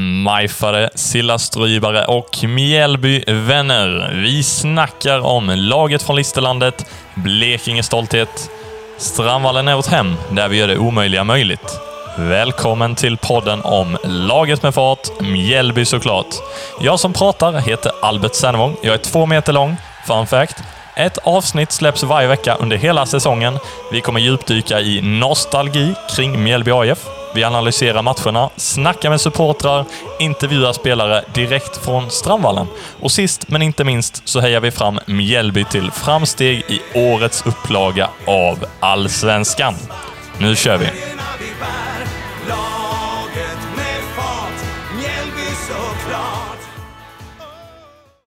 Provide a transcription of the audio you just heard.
Majfare, Sillastrybare och Mjällbyvänner. Vi snackar om laget från Listerlandet, Blekinge stolthet. Strandvallen är vårt hem, där vi gör det omöjliga möjligt. Välkommen till podden om laget med fart, Mjällby såklart. Jag som pratar heter Albert Sennevång. Jag är två meter lång, fun fact. Ett avsnitt släpps varje vecka under hela säsongen. Vi kommer djupdyka i nostalgi kring Mjällby AIF. Vi analyserar matcherna, snackar med supportrar, intervjuar spelare direkt från Strandvallen. Och sist men inte minst så hejar vi fram Mjällby till framsteg i årets upplaga av Allsvenskan. Nu kör vi!